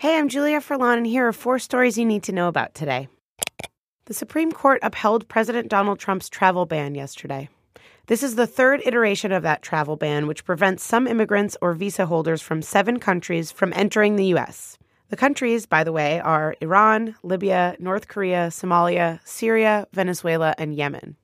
Hey, I'm Julia Furlan, and here are four stories you need to know about today. The Supreme Court upheld President Donald Trump's travel ban yesterday. This is the third iteration of that travel ban, which prevents some immigrants or visa holders from seven countries from entering the U.S. The countries, by the way, are Iran, Libya, North Korea, Somalia, Syria, Venezuela, and Yemen.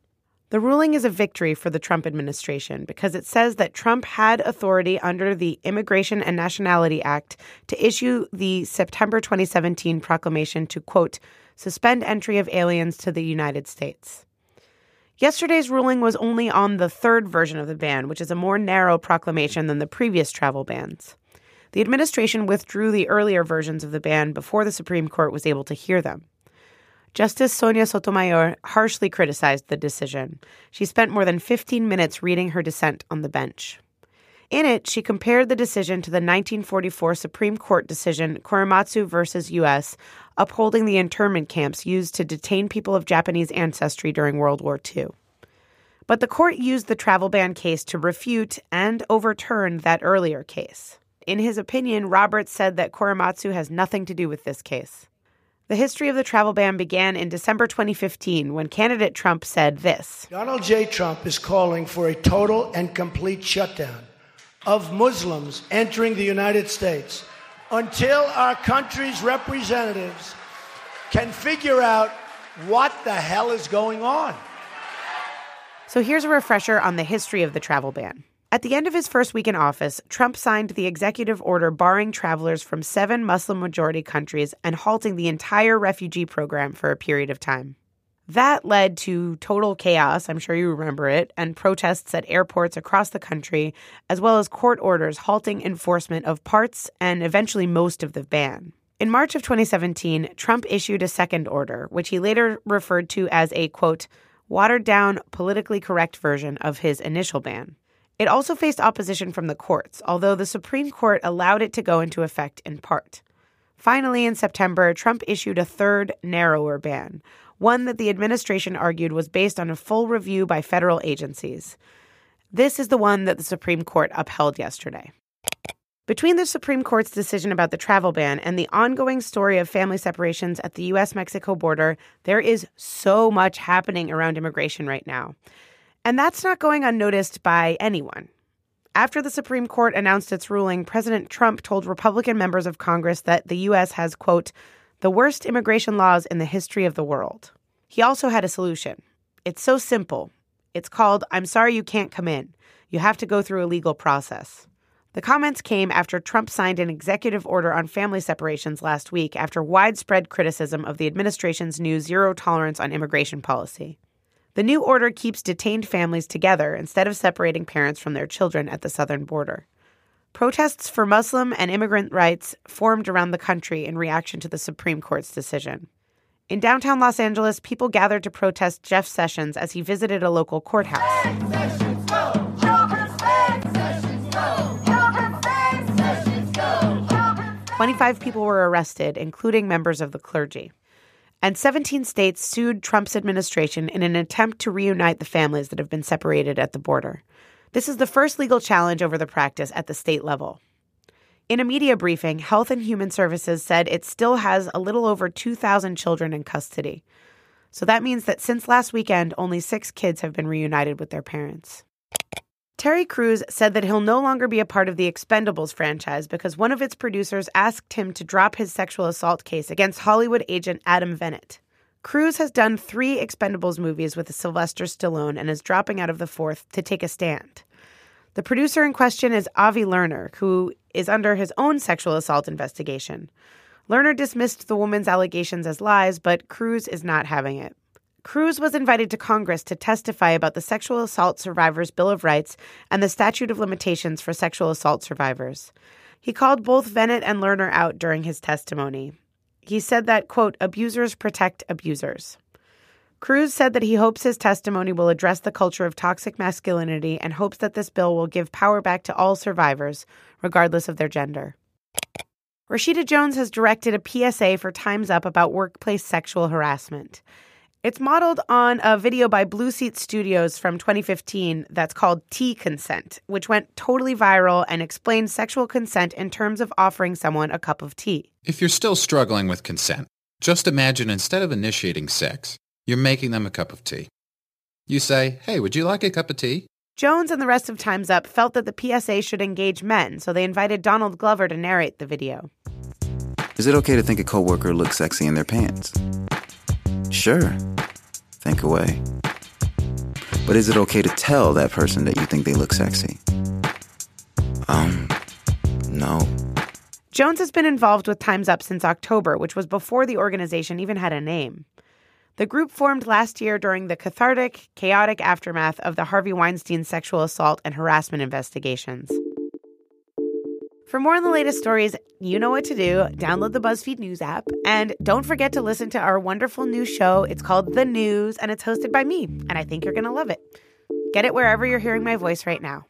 The ruling is a victory for the Trump administration because it says that Trump had authority under the Immigration and Nationality Act to issue the September 2017 proclamation to, quote, suspend entry of aliens to the United States. Yesterday's ruling was only on the third version of the ban, which is a more narrow proclamation than the previous travel bans. The administration withdrew the earlier versions of the ban before the Supreme Court was able to hear them. Justice Sonia Sotomayor harshly criticized the decision. She spent more than 15 minutes reading her dissent on the bench. In it, she compared the decision to the 1944 Supreme Court decision Korematsu versus U.S., upholding the internment camps used to detain people of Japanese ancestry during World War II. But the court used the travel ban case to refute and overturn that earlier case. In his opinion, Roberts said that Korematsu has nothing to do with this case. The history of the travel ban began in December 2015 when candidate Trump said this Donald J. Trump is calling for a total and complete shutdown of Muslims entering the United States until our country's representatives can figure out what the hell is going on. So here's a refresher on the history of the travel ban. At the end of his first week in office, Trump signed the executive order barring travelers from seven Muslim majority countries and halting the entire refugee program for a period of time. That led to total chaos, I'm sure you remember it, and protests at airports across the country, as well as court orders halting enforcement of parts and eventually most of the ban. In March of 2017, Trump issued a second order, which he later referred to as a quote, watered down, politically correct version of his initial ban. It also faced opposition from the courts, although the Supreme Court allowed it to go into effect in part. Finally, in September, Trump issued a third, narrower ban, one that the administration argued was based on a full review by federal agencies. This is the one that the Supreme Court upheld yesterday. Between the Supreme Court's decision about the travel ban and the ongoing story of family separations at the US Mexico border, there is so much happening around immigration right now. And that's not going unnoticed by anyone. After the Supreme Court announced its ruling, President Trump told Republican members of Congress that the U.S. has, quote, the worst immigration laws in the history of the world. He also had a solution. It's so simple. It's called I'm sorry you can't come in. You have to go through a legal process. The comments came after Trump signed an executive order on family separations last week after widespread criticism of the administration's new zero tolerance on immigration policy. The new order keeps detained families together instead of separating parents from their children at the southern border. Protests for Muslim and immigrant rights formed around the country in reaction to the Supreme Court's decision. In downtown Los Angeles, people gathered to protest Jeff Sessions as he visited a local courthouse. 25 people were arrested, including members of the clergy and 17 states sued Trump's administration in an attempt to reunite the families that have been separated at the border. This is the first legal challenge over the practice at the state level. In a media briefing, Health and Human Services said it still has a little over 2,000 children in custody. So that means that since last weekend, only six kids have been reunited with their parents. Terry Crews said that he'll no longer be a part of the Expendables franchise because one of its producers asked him to drop his sexual assault case against Hollywood agent Adam Venit. Crews has done three Expendables movies with Sylvester Stallone and is dropping out of the fourth to take a stand. The producer in question is Avi Lerner, who is under his own sexual assault investigation. Lerner dismissed the woman's allegations as lies, but Crews is not having it. Crews was invited to Congress to testify about the Sexual Assault Survivors Bill of Rights and the statute of limitations for sexual assault survivors. He called both Venit and Lerner out during his testimony. He said that, quote, abusers protect abusers. Crews said that he hopes his testimony will address the culture of toxic masculinity and hopes that this bill will give power back to all survivors, regardless of their gender. Rashida Jones has directed a PSA for Time's Up about workplace sexual harassment. It's modeled on a video by Blue Seat Studios from 2015 that's called Tea Consent, which went totally viral and explains sexual consent in terms of offering someone a cup of tea. If you're still struggling with consent, just imagine instead of initiating sex, you're making them a cup of tea. You say, hey, would you like a cup of tea? Jones and the rest of Time's Up felt that the PSA should engage men, so they invited Donald Glover to narrate the video. Is it okay to think a coworker looks sexy in their pants? Sure. Think away. But is it okay to tell that person that you think they look sexy? Um, no. Jones has been involved with Time's Up since October, which was before the organization even had a name. The group formed last year during the cathartic, chaotic aftermath of the Harvey Weinstein sexual assault and harassment investigations. For more on the latest stories, you know what to do. Download the BuzzFeed News app. And don't forget to listen to our wonderful new show. It's called The News, and it's hosted by me. And I think you're going to love it. Get it wherever you're hearing my voice right now.